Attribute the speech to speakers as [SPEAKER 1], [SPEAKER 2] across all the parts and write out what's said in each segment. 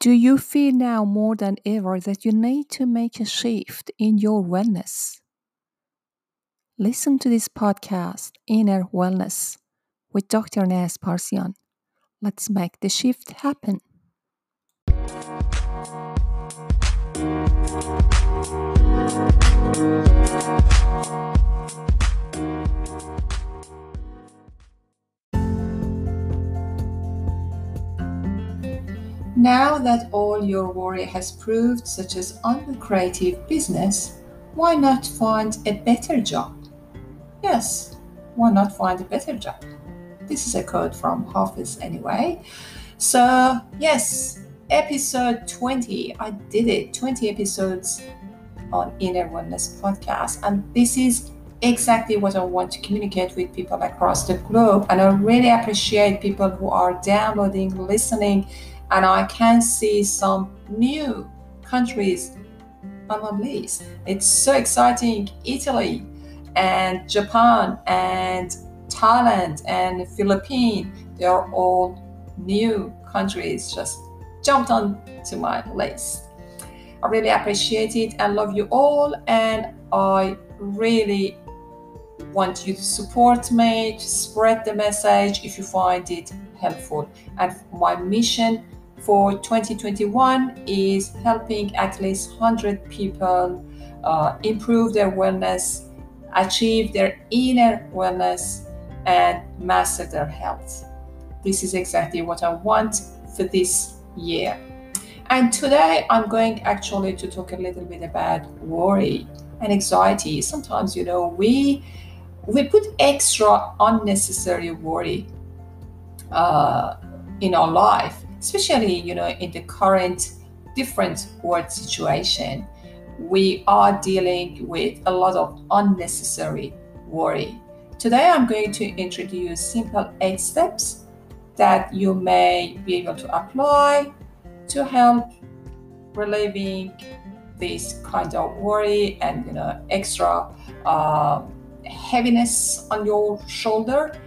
[SPEAKER 1] Do you feel now more than ever that you need to make a shift in your wellness? Listen to this podcast, Inner Wellness, with Dr. Naz Parsian. Let's make the shift happen. Now that all your worry has proved, such as uncreative business, why not find a better job? Yes, why not find a better job? This is a quote from Hafiz anyway. So, yes, episode 20, I did it 20 episodes on Inner Wellness podcast, and this is exactly what I want to communicate with people across the globe. And I really appreciate people who are downloading, listening, and I can see some new countries on my list. It's so exciting. Italy and Japan and Thailand and Philippines, they are all new countries just jumped on to my list. I really appreciate it and love you all and I really want you to support me, to spread the message if you find it helpful. And my mission for 2021 is helping at least 100 people uh, improve their wellness, achieve their inner wellness, and master their health. This is exactly what I want for this year. And today I'm going actually to talk a little bit about worry and anxiety. Sometimes, you know, we we put extra unnecessary worry uh, in our life especially you know in the current different world situation we are dealing with a lot of unnecessary worry. Today i'm going to introduce simple eight steps that you may be able to apply to help relieving this kind of worry and you know extra uh, heaviness on your shoulder.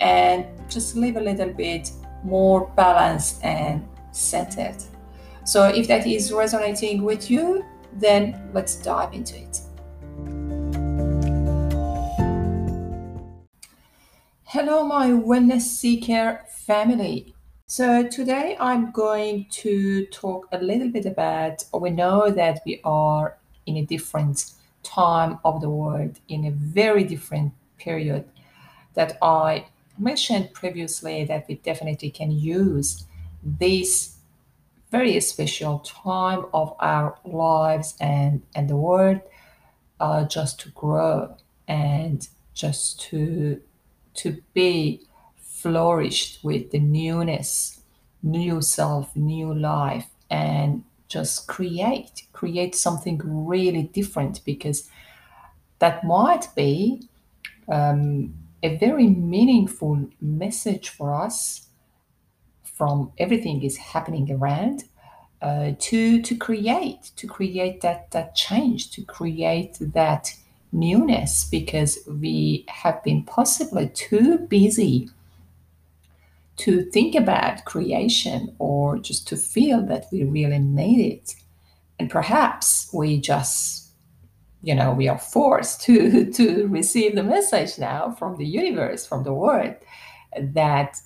[SPEAKER 1] And just live a little bit more balanced and centered. So, if that is resonating with you, then let's dive into it. Hello, my wellness seeker family. So, today I'm going to talk a little bit about, we know that we are in a different time of the world, in a very different period that I mentioned previously that we definitely can use this very special time of our lives and and the world uh, just to grow and just to to be flourished with the newness new self new life and just create create something really different because that might be um, a very meaningful message for us from everything is happening around uh, to to create to create that that change to create that newness because we have been possibly too busy to think about creation or just to feel that we really need it. And perhaps we just you know we are forced to to receive the message now from the universe from the world that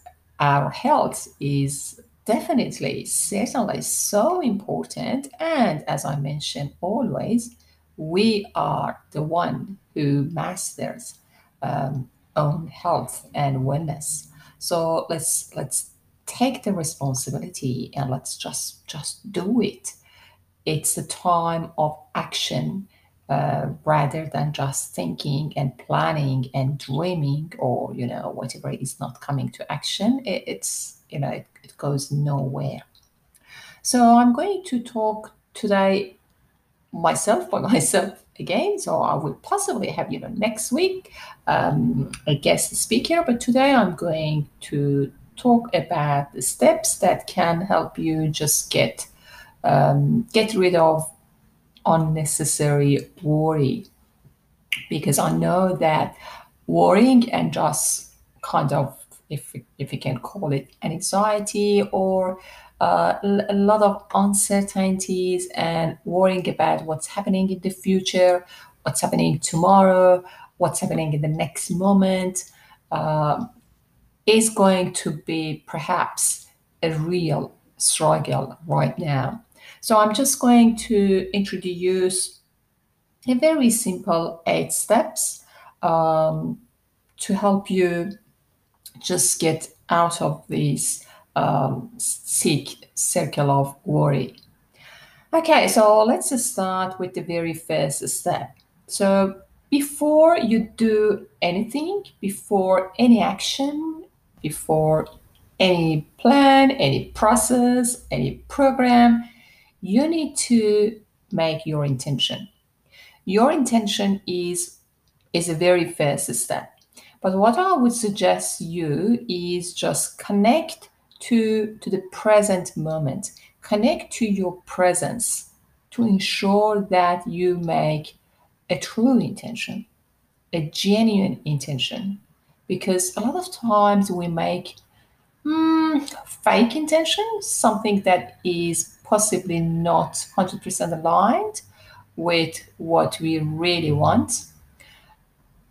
[SPEAKER 1] our health is definitely certainly so important. And as i mentioned always we are the one who masters um, own health and wellness. So let's let's take the responsibility and let's just just do it. It's a time of action uh, rather than just thinking and planning and dreaming or you know whatever is not coming to action it, it's you know it, it goes nowhere. So i'm going to talk today myself by myself again. So i will possibly have you know next week um, a guest speaker but today i'm going to talk about the steps that can help you just get um, get rid of unnecessary worry because I know that worrying and just kind of if if you can call it anxiety or uh, a lot of uncertainties and worrying about what's happening in the future, what's happening tomorrow, what's happening in the next moment, uh, is going to be perhaps a real struggle right now. So I'm just going to introduce a very simple eight steps um, to help you just get out of this um, sick circle of worry. Okay, so let's start with the very first step. So before you do anything, before any action, before any plan, any process, any program, you need to make your intention. Your intention is is a very first step. But what I would suggest you is just connect to, to the present moment. Connect to your presence to ensure that you make a true intention, a genuine intention. Because a lot of times we make mm, fake intention, something that is possibly not 100% aligned with what we really want.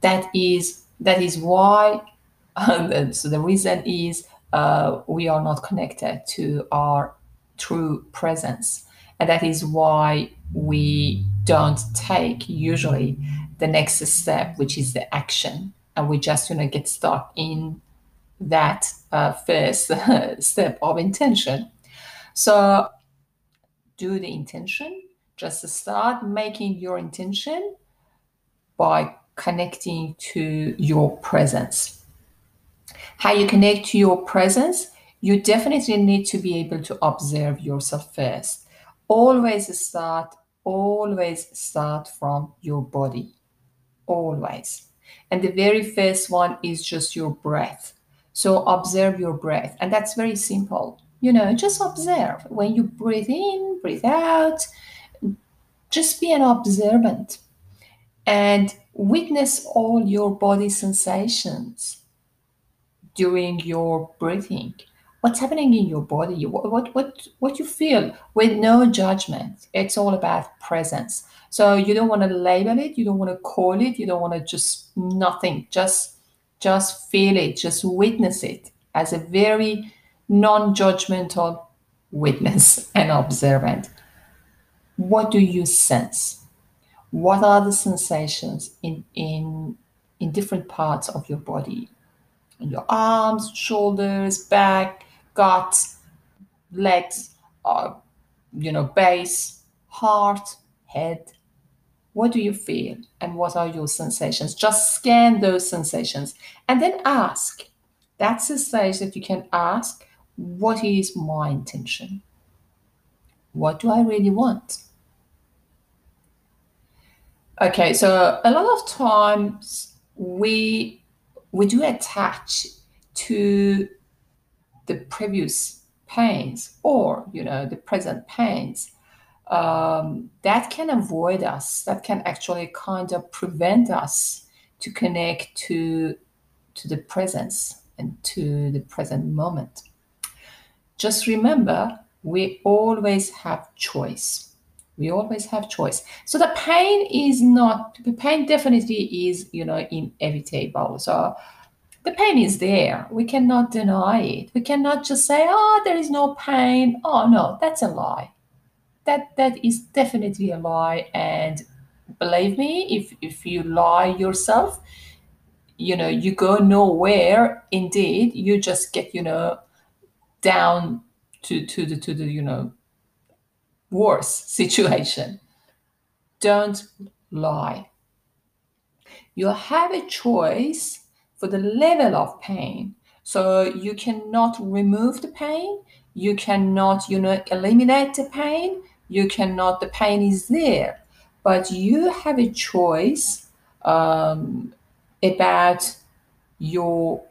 [SPEAKER 1] That is that is why. so the reason is uh, we are not connected to our true presence, and that is why we don't take usually the next step, which is the action, and we just you know get stuck in that uh, first step of intention. So do the intention. Just start making your intention by connecting to your presence. How you connect to your presence, you definitely need to be able to observe yourself first. Always start, always start from your body. Always. And the very first one is just your breath. So observe your breath. And that's very simple. You know, just observe. When you breathe in, breathe out, just be an observant and witness all your body sensations during your breathing. What's happening in your body? What, what, what, what you feel with no judgment. It's all about presence. So you don't want to label it, you don't want to call it, you don't want to just nothing. Just just feel it, just witness it as a very non-judgmental witness and observant. What do you sense? What are the sensations in in in different parts of your body? In your arms, shoulders, back, guts, legs, uh, you know, base, heart, head. What do you feel and what are your sensations? Just scan those sensations and then ask. That's the stage that you can ask what is my intention? What do I really want? Okay, so a lot of times we we do attach to the previous pains or you know the present pains um, that can avoid us that can actually kind of prevent us to connect to to the presence and to the present moment just remember we always have choice. We always have choice. So the pain is not the pain definitely is you know inevitable so the pain is there. We cannot deny it. We cannot just say oh there is no pain. Oh no that's a lie. That that is definitely a lie. And believe me if if you lie yourself you know you go nowhere. Indeed you just get you know down to to the to the you know worse situation. Don't lie. You have a choice for the level of pain. So you cannot remove the pain. You cannot you know eliminate the pain. You cannot the pain is there. But you have a choice um, about your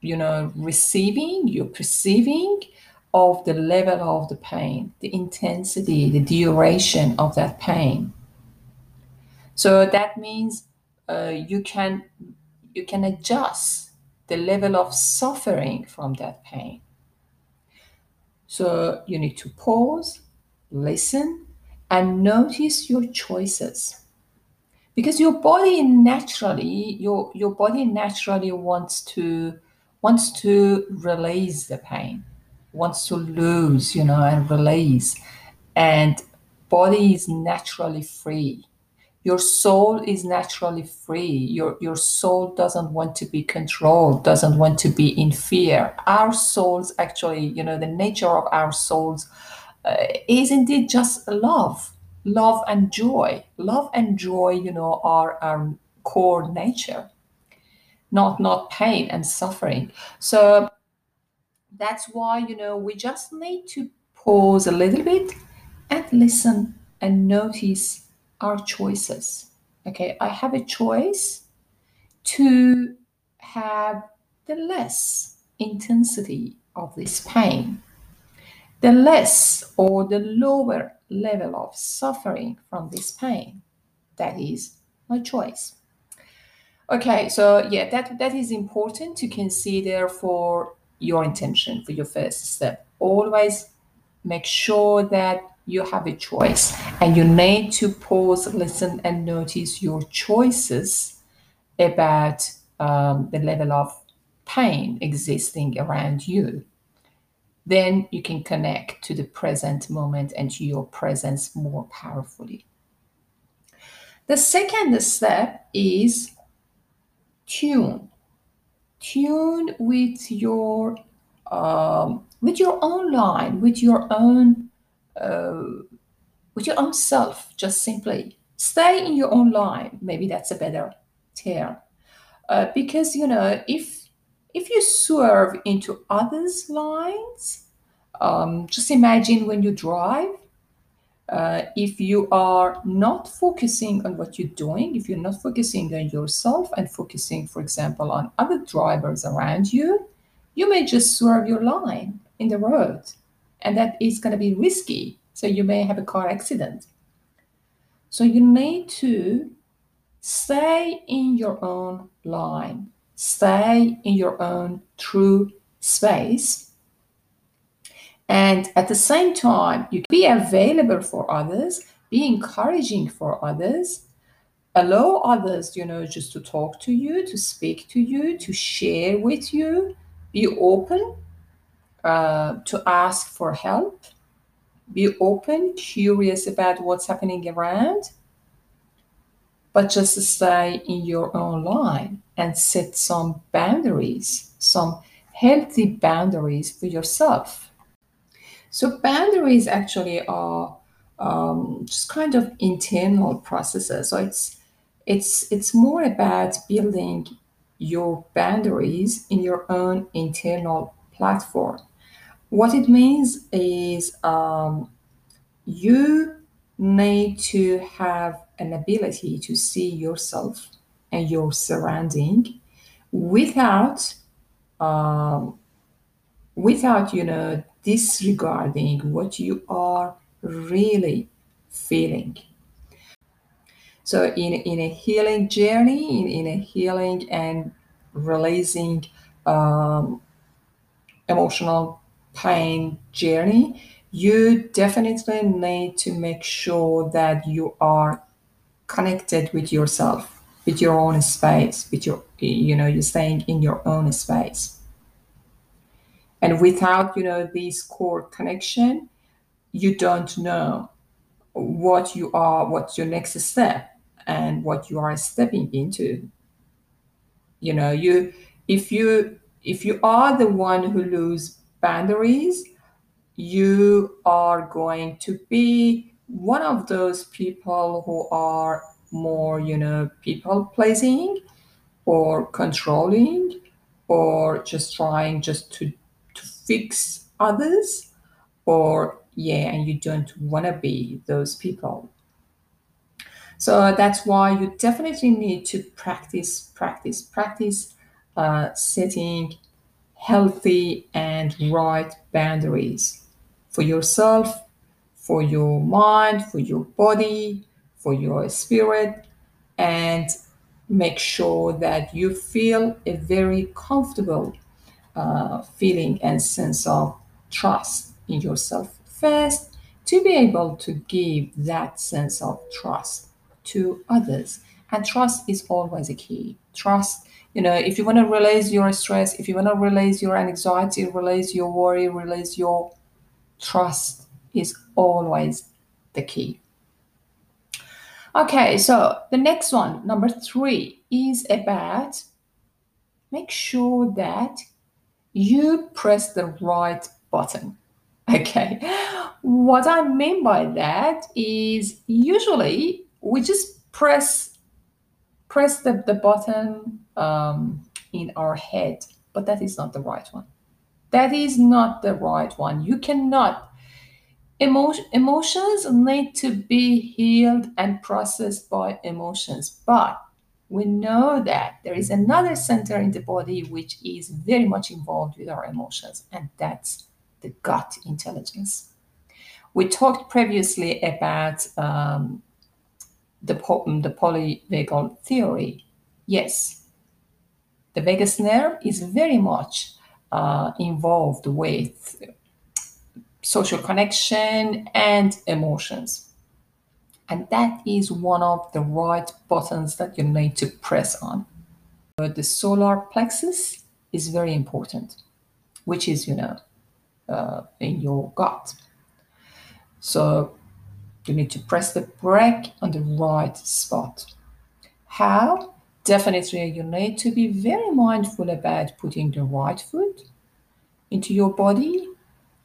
[SPEAKER 1] you know receiving your perceiving of the level of the pain the intensity the duration of that pain so that means uh, you can you can adjust the level of suffering from that pain So you need to pause, listen, and notice your choices. Because your body naturally, your, your body naturally wants to wants to release the pain, wants to lose, you know, and release. And body is naturally free. Your soul is naturally free. Your your soul doesn't want to be controlled doesn't want to be in fear. Our souls actually you know the nature of our souls uh, is indeed just love love and joy. Love and joy you know are our core nature not not pain and suffering so that's why you know we just need to pause a little bit and listen and notice our choices. Okay, I have a choice to have the less intensity of this pain, the less or the lower level of suffering from this pain. That is my choice. Okay, so yeah, that, that is important to consider for your intention for your first step. Always make sure that you have a choice and you need to pause, listen, and notice your choices about um, the level of pain existing around you. Then you can connect to the present moment and to your presence more powerfully. The second step is tune. Tune with your um, with your own line, with your own uh, with your own self, just simply stay in your own line. Maybe that's a better term. Uh, because you know, if if you swerve into others' lines, um, just imagine when you drive. Uh, if you are not focusing on what you're doing, if you're not focusing on yourself and focusing, for example, on other drivers around you, you may just swerve your line in the road and that is going to be risky. So you may have a car accident. So you need to stay in your own line, stay in your own true space. And at the same time, you be available for others, be encouraging for others, allow others, you know, just to talk to you, to speak to you, to share with you, be open uh, to ask for help, be open, curious about what's happening around, but just stay in your own line and set some boundaries, some healthy boundaries for yourself. So, boundaries actually are um, just kind of internal processes. So, it's it's it's more about building your boundaries in your own internal platform what it means is um, you need to have an ability to see yourself and your surrounding without um, without you know disregarding what you are really feeling so in, in a healing journey in, in a healing and releasing um, emotional pain journey, you definitely need to make sure that you are connected with yourself, with your own space, with your, you know, you're staying in your own space. And without, you know, this core connection, you don't know what you are, what's your next step, and what you are stepping into. You know, you if you if you are the one who lose boundaries, you are going to be one of those people who are more, you know, people pleasing or controlling or just trying just to, fix others or yeah and you don't want to be those people. So that's why you definitely need to practice practice practice uh, setting healthy and right boundaries for yourself, for your mind, for your body, for your spirit, and make sure that you feel a very comfortable uh, feeling and sense of trust in yourself first to be able to give that sense of trust to others. And trust is always a key. Trust, you know, if you want to release your stress, if you want to release your anxiety, release your worry, release your trust is always the key. Okay, so the next one, number three, is about make sure that you press the right button. Okay, what I mean by that is usually we just press press the, the button um, in our head, but that is not the right one. That is not the right one. You cannot. Emotion, emotions need to be healed and processed by emotions, but we know that there is another center in the body which is very much involved with our emotions, and that's the gut intelligence. We talked previously about um, the, the polyvagal theory. Yes, the vagus nerve is very much uh, involved with social connection and emotions. And that is one of the right buttons that you need to press on. But the solar plexus is very important, which is, you know, uh, in your gut. So you need to press the brake on the right spot. How? Definitely, you need to be very mindful about putting the right food into your body,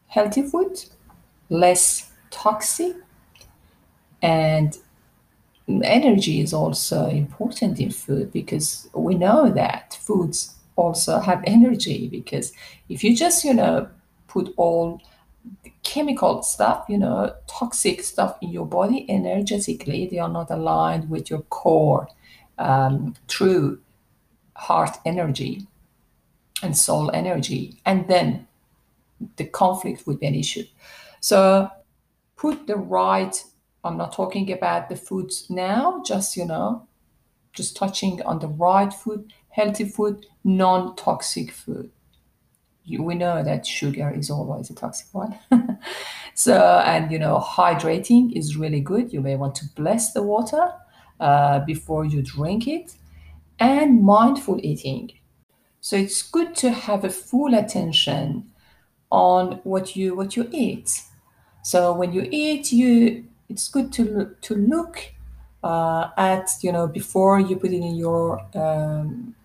[SPEAKER 1] healthy food, less toxic, and energy is also important in food because we know that foods also have energy because if you just you know put all chemical stuff you know toxic stuff in your body energetically they are not aligned with your core um, true heart energy and soul energy. And then the conflict would be an issue. So put the right I'm not talking about the foods now, just, you know, just touching on the right food, healthy food, non toxic food. You, we know that sugar is always a toxic one. so, and, you know, hydrating is really good. You may want to bless the water uh, before you drink it, and mindful eating. So, it's good to have a full attention on what you what you eat. So when you eat, you it's good to look, to look uh, at you know before you put it in your um,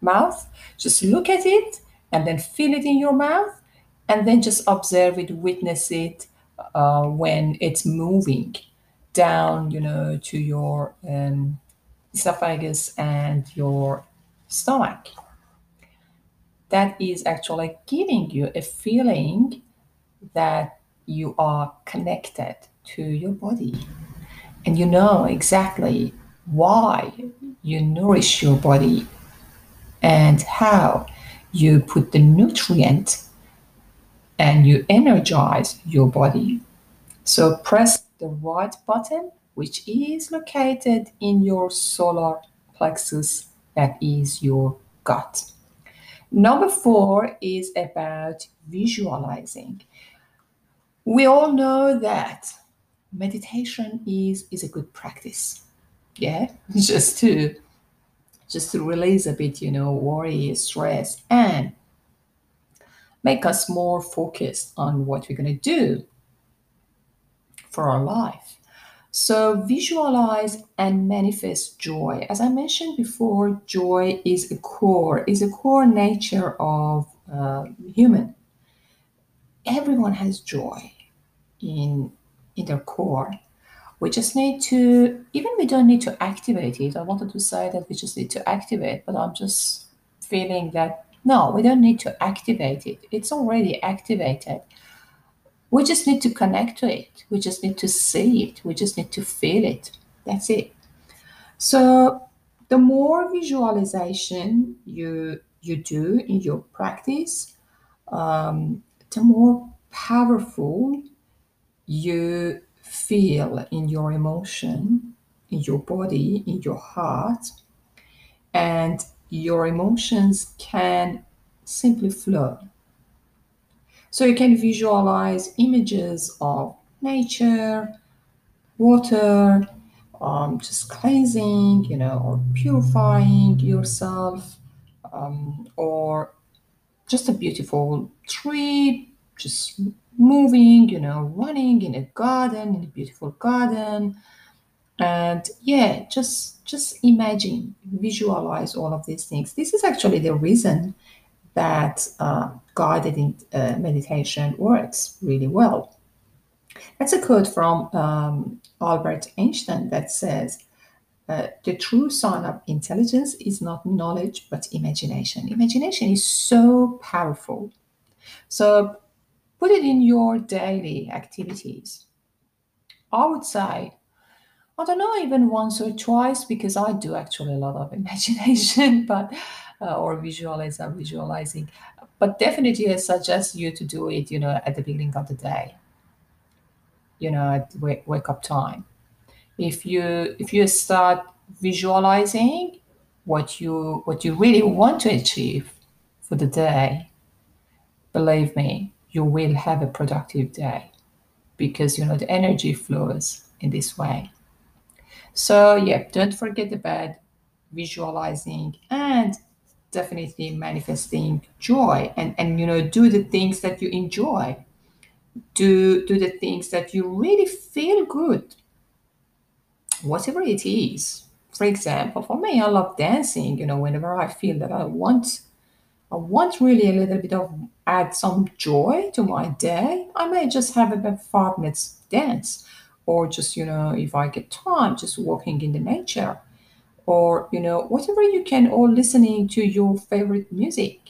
[SPEAKER 1] mouth. Just look at it and then feel it in your mouth, and then just observe it, witness it uh, when it's moving down, you know, to your um, esophagus and your stomach. That is actually giving you a feeling that you are connected to your body. And you know exactly why you nourish your body and how you put the nutrient and you energize your body. So press the right button, which is located in your solar plexus, that is your gut. Number four is about visualizing. We all know that meditation is is a good practice. Yeah? Just to just to release a bit you know worry stress and make us more focused on what we're going to do for our life. So visualize and manifest joy. As i mentioned before joy is a core is a core nature of uh, human. Everyone has joy in in their core. We just need to, even we don't need to activate it. I wanted to say that we just need to activate, but I'm just feeling that no, we don't need to activate it. It's already activated. We just need to connect to it. We just need to see it. We just need to feel it. That's it. So the more visualization you you do in your practice, um, the more powerful you feel in your emotion, in your body, in your heart, and your emotions can simply flow. So you can visualize images of nature, water, um, just cleansing, you know, or purifying yourself, um, or just a beautiful tree, just moving, you know, running in a garden, in a beautiful garden. And yeah, just just imagine, visualize all of these things. This is actually the reason that uh, guided uh, meditation works really well. That's a quote from um, Albert Einstein that says, uh, the true sign of intelligence is not knowledge but imagination. Imagination is so powerful. So put it in your daily activities. I would say, I don't know, even once or twice, because I do actually a lot of imagination, but uh, or visualizing, visualizing. But definitely, I suggest you to do it, you know, at the beginning of the day. You know, at wake up time. If you if you start visualizing what you what you really want to achieve for the day, believe me, you will have a productive day because you know the energy flows in this way. So yeah, don't forget about visualizing and definitely manifesting joy and and you know do the things that you enjoy. Do do the things that you really feel good. Whatever it is. For example for me i love dancing you know whenever i feel that i want i want really a little bit of add some joy to my day. I may just have about five minutes dance or just you know if i get time just walking in the nature or you know whatever you can or listening to your favorite music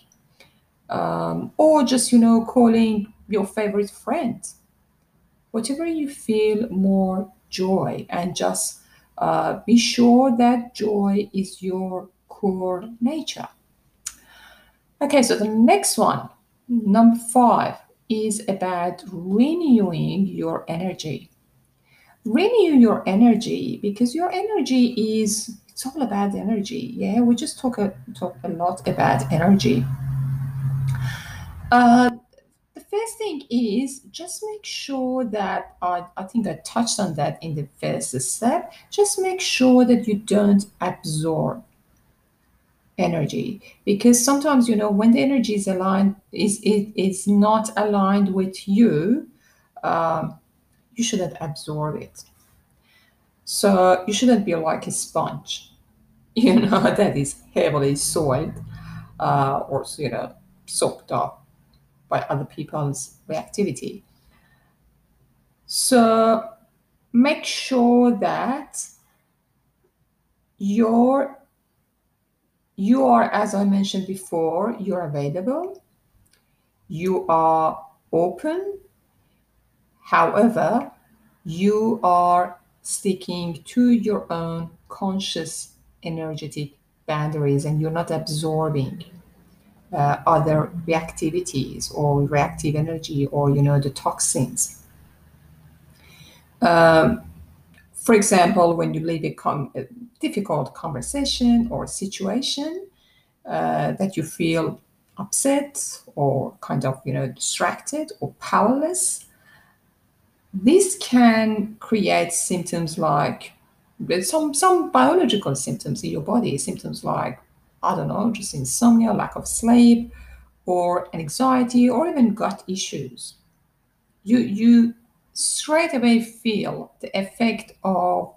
[SPEAKER 1] um, or just you know calling your favorite friend. Whatever you feel more joy and just uh, be sure that joy is your core nature okay so the next one number five is about renewing your energy renew your energy because your energy is it's all about energy. Yeah, we just talk a, talk a lot about energy. Uh, the first thing is just make sure that I, I think I touched on that in the first step. Just make sure that you don't absorb energy because sometimes you know when the energy is aligned is it is not aligned with you um, you shouldn't absorb it so you shouldn't be like a sponge, you know, that is heavily soiled uh, or, you know, soaked up by other people's reactivity. So make sure that you're you are as i mentioned before you're available. You are open. However you are sticking to your own conscious energetic boundaries and you're not absorbing uh, other reactivities or reactive energy or you know the toxins. Um, for example when you leave a, com- difficult conversation or situation uh, that you feel upset or kind of you know distracted or powerless this can create symptoms like some some biological symptoms in your body, symptoms like I don't know, just insomnia, lack of sleep, or anxiety, or even gut issues. You you straight away feel the effect of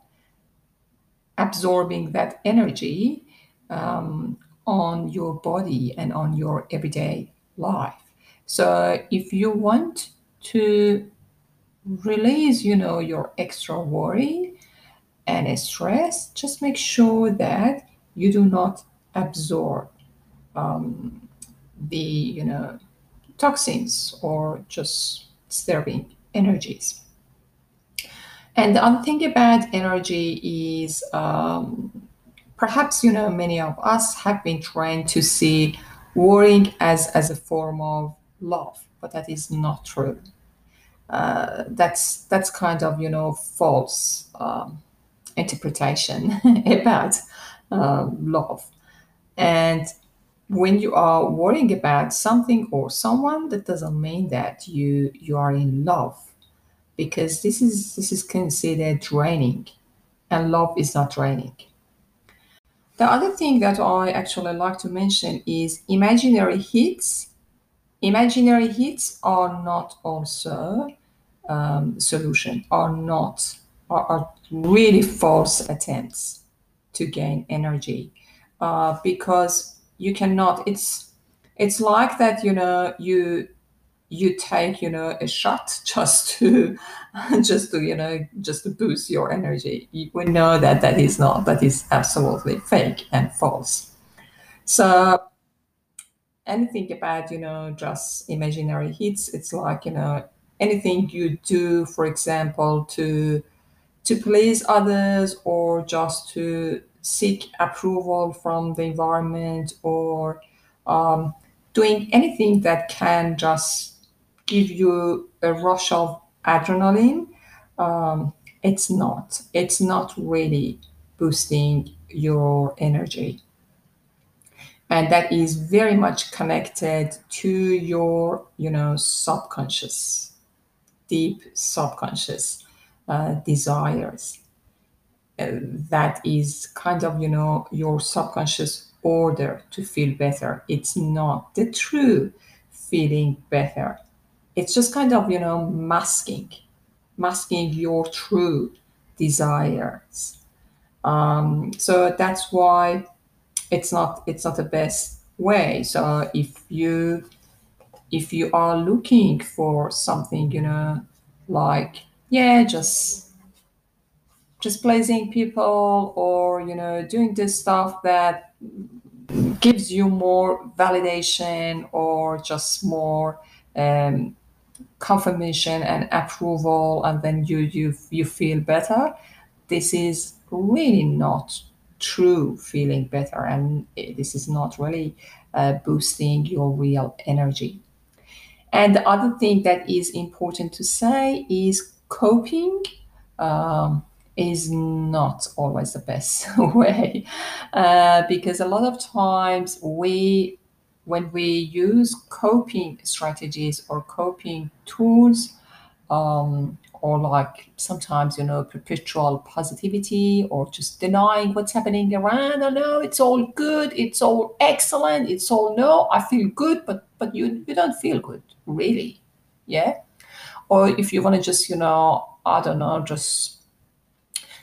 [SPEAKER 1] absorbing that energy um, on your body and on your everyday life. So if you want to release, you know, your extra worry and stress, just make sure that you do not absorb um, the, you know, toxins or just disturbing energies. And the other thing about energy is um, perhaps, you know, many of us have been trained to see worrying as, as a form of love, but that is not true. Uh, that's that's kind of you know false um, interpretation about uh, love. And when you are worrying about something or someone, that doesn't mean that you you are in love, because this is this is considered draining, and love is not draining. The other thing that I actually like to mention is imaginary hits. Imaginary hits are not also um, solution, are not are, are really false attempts to gain energy uh, because you cannot it's it's like that you know you you take you know a shot just to just to you know just to boost your energy. We know that that is not that is absolutely fake and false. So anything about you know just imaginary hits it's like you know anything you do for example to to please others or just to seek approval from the environment or um, doing anything that can just give you a rush of adrenaline um, it's not. It's not really boosting your energy. And that is very much connected to your you know subconscious deep subconscious uh, desires. Uh, that is kind of you know your subconscious order to feel better. It's not the true feeling better it's just kind of you know masking masking your true desires. Um, so that's why it's not it's not the best way. So if you if you are looking for something you know like yeah just just pleasing people or you know doing this stuff that gives you more validation or just more um, confirmation and approval and then you you you feel better. This is really not true feeling better and this is not really uh, boosting your real energy. And the other thing that is important to say is coping um, is not always the best way uh, because a lot of times we when we use coping strategies or coping tools um, or like sometimes you know perpetual positivity or just denying what's happening around oh no it's all good it's all excellent it's all no i feel good but but you you don't feel good really. Yeah? Or if you want to just you know i don't know just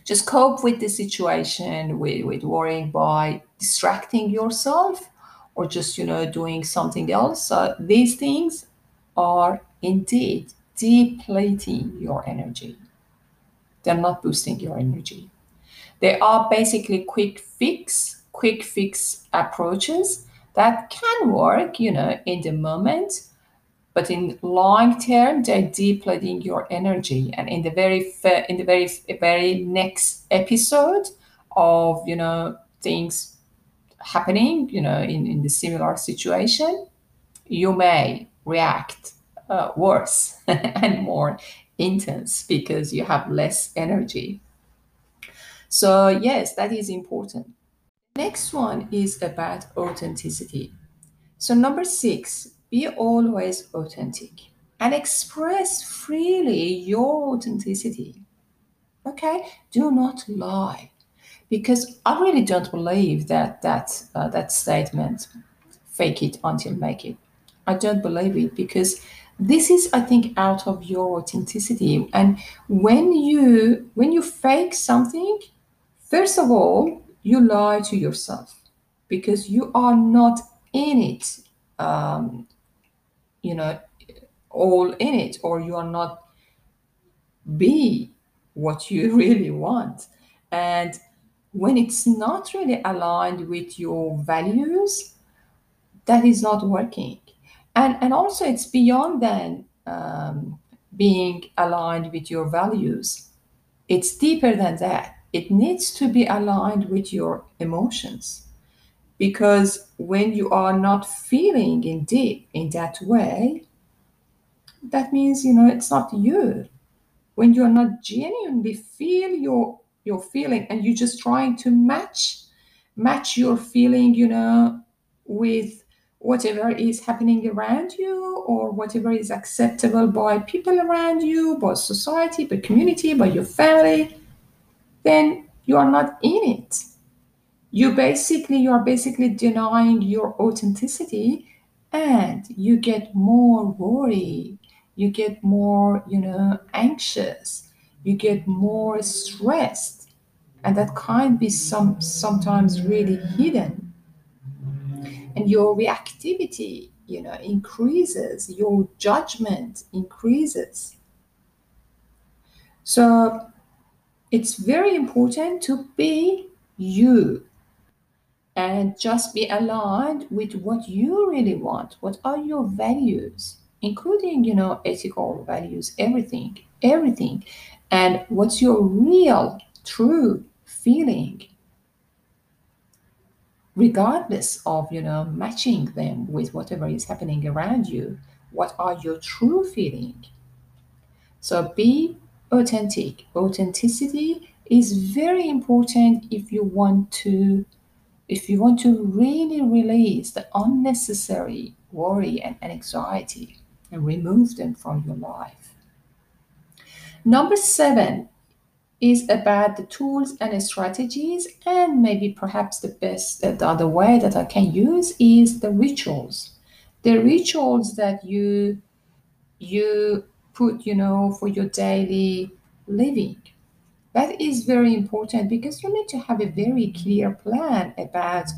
[SPEAKER 1] just cope with the situation with, with worrying by distracting yourself or just you know doing something else. So these things are indeed depleting your energy. They're not boosting your energy. They are basically quick fix quick fix approaches that can work you know in the moment but in long term they're depleting your energy. And in the very in the very very next episode of you know things happening you know in, in the similar situation you may react uh, worse and more intense because you have less energy so yes that is important next one is about authenticity so number six be always authentic and express freely your authenticity. Okay? Do not lie. Because I really don't believe that that uh, that statement fake it until make it. I don't believe it because this is I think out of your authenticity and when you when you fake something first of all you lie to yourself because you are not in it um, you know all in it or you are not be what you really want and when it's not really aligned with your values that is not working. And and also it's beyond then um, being aligned with your values. It's deeper than that. It needs to be aligned with your emotions. Because when you are not feeling in deep in that way that means you know it's not you. When you're not genuinely feel your your feeling and you're just trying to match match your feeling you know with whatever is happening around you or whatever is acceptable by people around you, by society, by community, by your family, then you are not in it. You basically you are basically denying your authenticity and you get more worried you get more, you know, anxious, you get more stressed. And that can be some sometimes really hidden. And your reactivity you know increases your judgment increases. So it's very important to be you and just be aligned with what you really want. What are your values including you know ethical values everything everything. And what's your real true feeling regardless of you know matching them with whatever is happening around you what are your true feeling? So be authentic. Authenticity is very important if you want to if you want to really release the unnecessary worry and anxiety and remove them from your life. Number seven is about the tools and strategies and maybe perhaps the best uh, the other way that i can use is the rituals. The rituals that you you put you know for your daily living. That is very important because you need to have a very clear plan about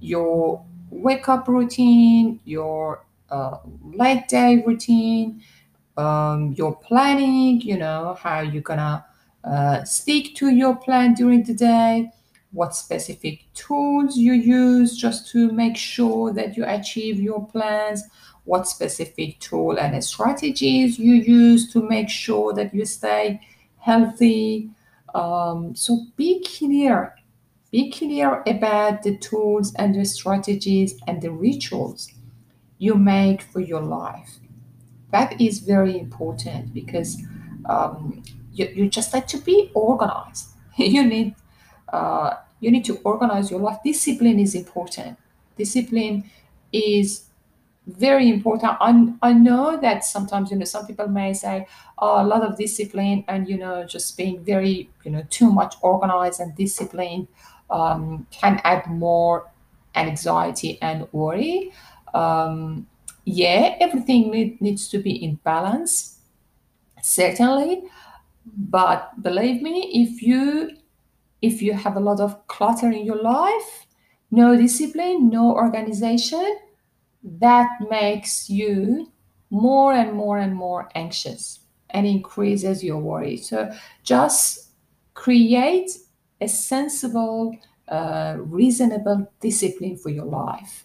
[SPEAKER 1] your wake up routine your uh, late day routine um, your planning you know how you're gonna uh, stick to your plan during the day, what specific tools you use just to make sure that you achieve your plans, what specific tool and strategies you use to make sure that you stay healthy. Um, so be clear. Be clear about the tools and the strategies and the rituals you make for your life. That is very important because um, you, you just like to be organized. You need uh, you need to organize your life. Discipline is important. Discipline is very important. I, I know that sometimes you know some people may say oh, a lot of discipline and you know just being very you know too much organized and disciplined um, can add more anxiety and worry. Um, yeah everything need, needs to be in balance certainly but believe me if you if you have a lot of clutter in your life no discipline no organization that makes you more and more and more anxious and increases your worry so just create a sensible uh, reasonable discipline for your life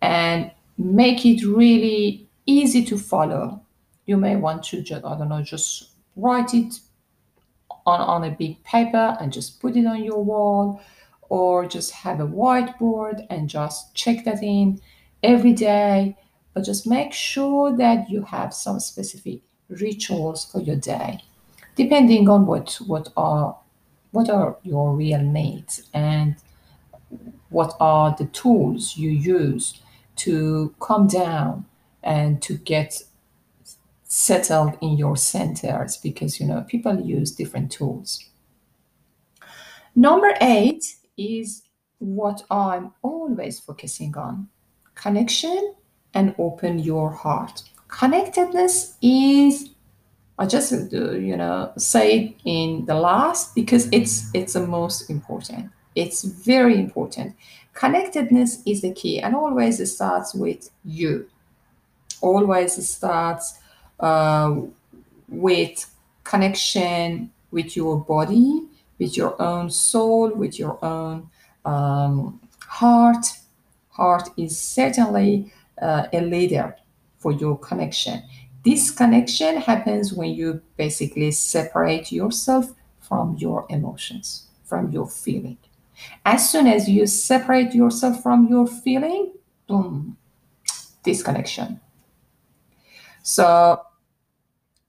[SPEAKER 1] and make it really easy to follow. You may want to just i don't know just write it on, on a big paper and just put it on your wall or just have a whiteboard and just check that in every day. But just make sure that you have some specific rituals for your day depending on what what are what are your real needs and what are the tools you use to calm down and to get settled in your centers because you know people use different tools. Number eight is what i'm always focusing on connection and open your heart. Connectedness is i just you know say in the last because it's it's the most important. It's very important. Connectedness is the key and always starts with you. Always starts uh, with connection with your body, with your own soul, with your own um, heart. Heart is certainly uh, a leader for your connection. This connection happens when you basically separate yourself from your emotions, from your feeling. As soon as you separate yourself from your feeling, boom, disconnection. So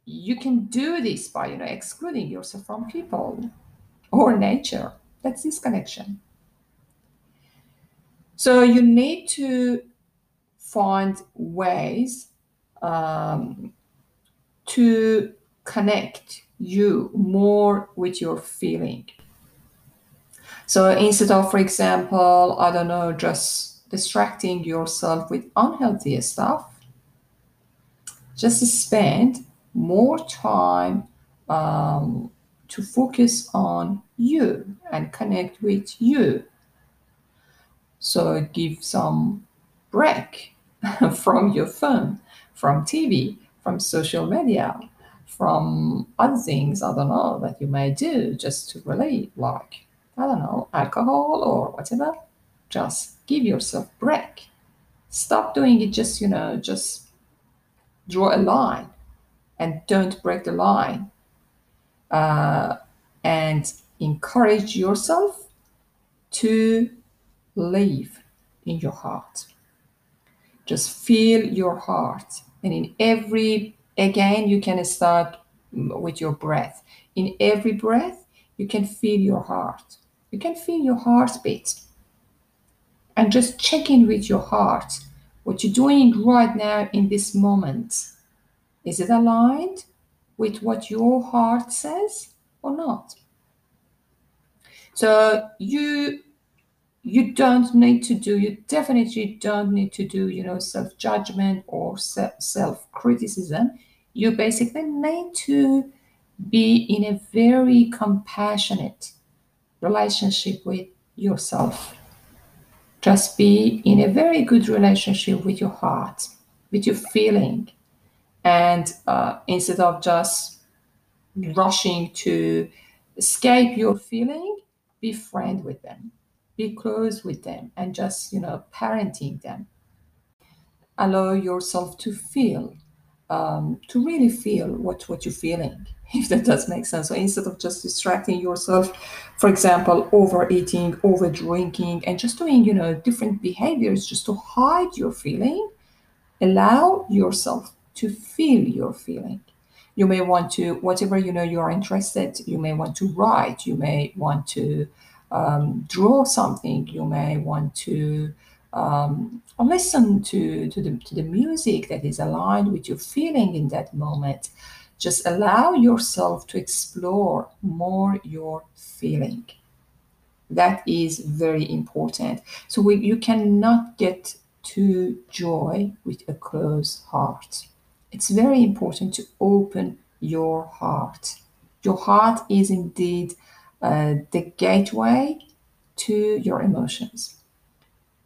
[SPEAKER 1] you can do this by you know excluding yourself from people or nature that's disconnection So you need to find ways um, to connect you more with your feeling. So instead of, for example, I don't know, just distracting yourself with unhealthy stuff, just spend more time um, to focus on you and connect with you. So give some break from your phone, from TV, from social media, from other things, I don't know, that you may do just to relieve, like, I don't know, alcohol or whatever. Just give yourself break. Stop doing it just, you know, just draw a line and don't break the line. Uh, and encourage yourself to live in your heart. Just feel your heart. And in every, again, you can start with your breath. In every breath, you can feel your heart. You can feel your heartbeat. And just check in with your heart. What you're doing right now in this moment. Is it aligned with what your heart says or not? So you you don't need to do you definitely don't need to do you know self judgment or self criticism you basically need to be in a very compassionate relationship with yourself. Just be in a very good relationship with your heart with your feeling and uh, instead of just rushing to escape your feeling be friend with them. Be close with them and just you know parenting them. Allow yourself to feel um, to really feel what what you're feeling if that does make sense. So instead of just distracting yourself for example overeating over drinking and just doing you know different behaviors just to hide your feeling allow yourself to feel your feeling you may want to whatever you know you are interested you may want to write you may want to um, draw something, you may want to um, listen to, to, the, to the music that is aligned with your feeling in that moment. Just allow yourself to explore more your feeling. That is very important. So we, you cannot get to joy with a closed heart. It's very important to open your heart. Your heart is indeed uh, the gateway to your emotions.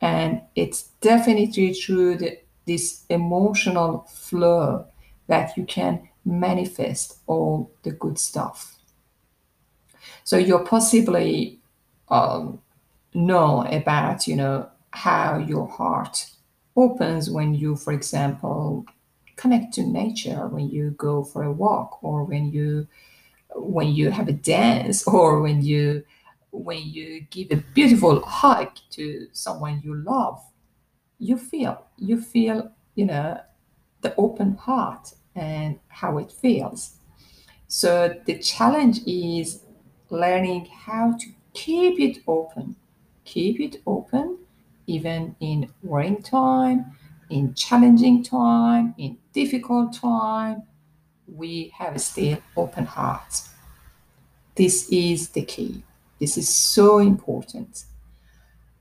[SPEAKER 1] And it's definitely through the, this emotional flow that you can manifest all the good stuff. So you'll possibly um, know about, you know, how your heart opens when you, for example, connect to nature, when you go for a walk, or when you when you have a dance or when you when you give a beautiful hug to someone you love you feel you feel you know the open heart and how it feels. So the challenge is learning how to keep it open keep it open even in worrying time in challenging time in difficult time we have still open hearts. This is the key. This is so important.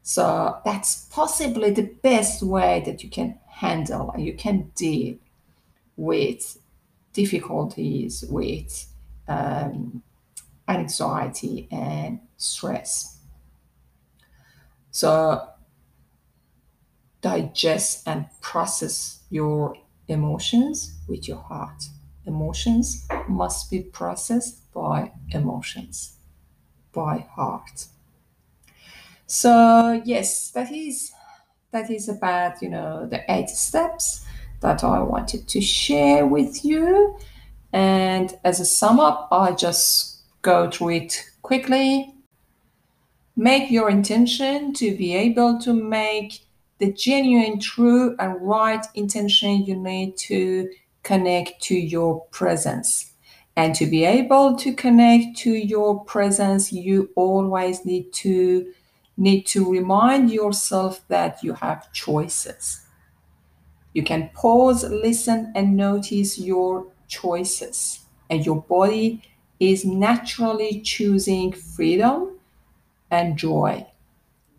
[SPEAKER 1] So that's possibly the best way that you can handle and you can deal with difficulties, with um, anxiety and stress. So digest and process your emotions with your heart emotions must be processed by emotions, by heart. So yes, that is that is about you know the eight steps that I wanted to share with you. And as a sum up, I just go through it quickly. Make your intention to be able to make the genuine, true, and right intention you need to connect to your presence. And to be able to connect to your presence, you always need to need to remind yourself that you have choices. You can pause, listen, and notice your choices. And your body is naturally choosing freedom and joy.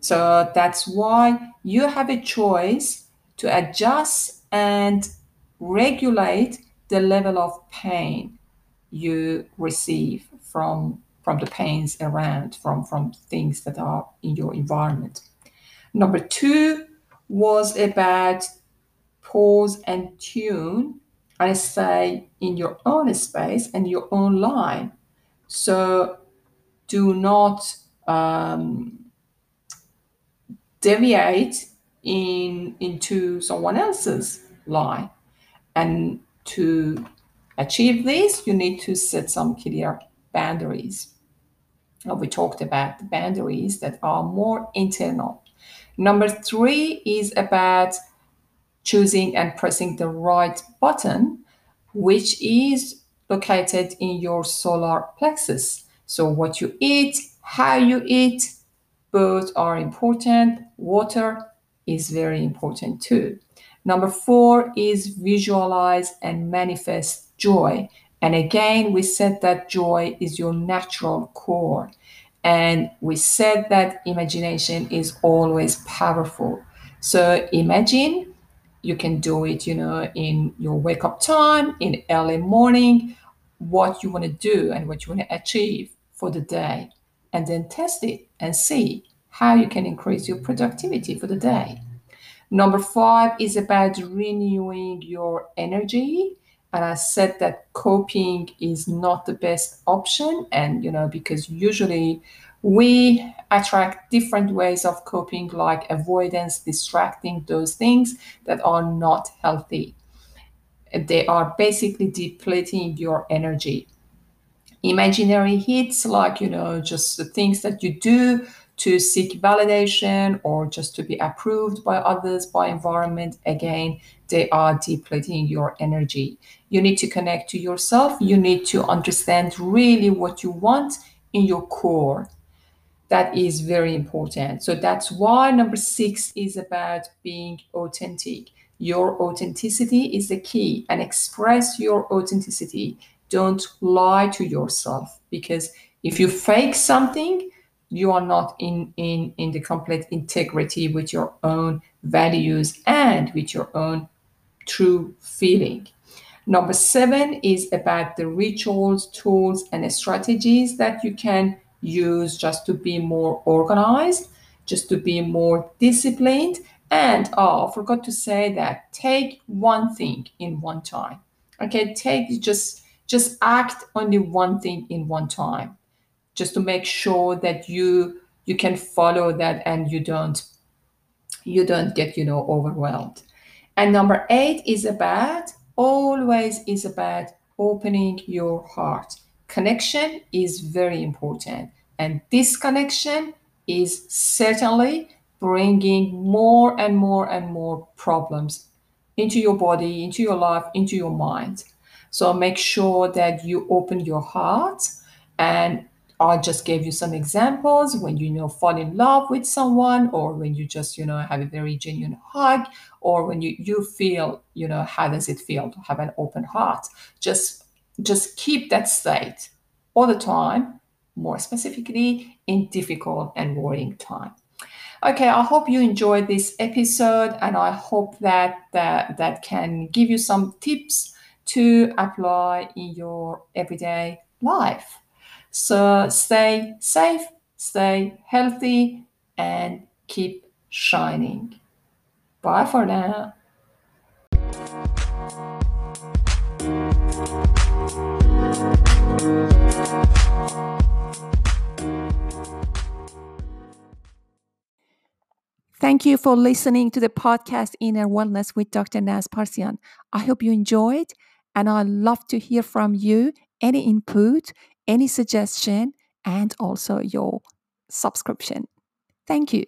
[SPEAKER 1] So that's why you have a choice to adjust and regulate the level of pain you receive from from the pains around from from things that are in your environment. Number two was about pause and tune i say in your own space and your own line. So do not um, deviate in into someone else's line and to achieve this you need to set some clear boundaries uh, we talked about the boundaries that are more internal. Number three is about choosing and pressing the right button, which is located in your solar plexus. So, what you eat, how you eat, both are important. Water is very important too. Number four is visualize and manifest joy. And again, we said that joy is your natural core. And we said that imagination is always powerful. So imagine you can do it, you know, in your wake up time, in early morning, what you want to do and what you want to achieve for the day. And then test it and see how you can increase your productivity for the day. Number five is about renewing your energy and I said that coping is not the best option. And, you know, because usually we attract different ways of coping, like avoidance, distracting, those things that are not healthy. They are basically depleting your energy. Imaginary hits, like, you know, just the things that you do to seek validation or just to be approved by others, by environment, again, they are depleting your energy. You need to connect to yourself. You need to understand really what you want in your core. That is very important. So that's why number six is about being authentic. Your authenticity is the key and express your authenticity. Don't lie to yourself because if you fake something, you are not in, in, in the complete integrity with your own values and with your own true feeling. Number seven is about the rituals, tools, and strategies that you can use just to be more organized, just to be more disciplined. And oh, I forgot to say that take one thing in one time. Okay, take just just act only one thing in one time just to make sure that you you can follow that and you don't you don't get you know overwhelmed. And number eight is about always is about opening your heart. Connection is very important and this connection is certainly bringing more and more and more problems into your body into your life into your mind so make sure that you open your heart and I just gave you some examples when you, know fall in love with someone or when you just you know have a very genuine hug or when you you feel you know how does it feel to have an open heart? Just just keep that state all the time more specifically in difficult and worrying time. Okay i hope you enjoyed this episode and i hope that that, that can give you some tips to apply in your everyday life so stay safe, stay healthy, and keep shining. Bye for now. Thank you for listening to the podcast Inner Wellness with Dr. Naz Parsian. I hope you enjoyed, and I'd love to hear from you. Any input, any suggestion, and also your subscription. Thank you.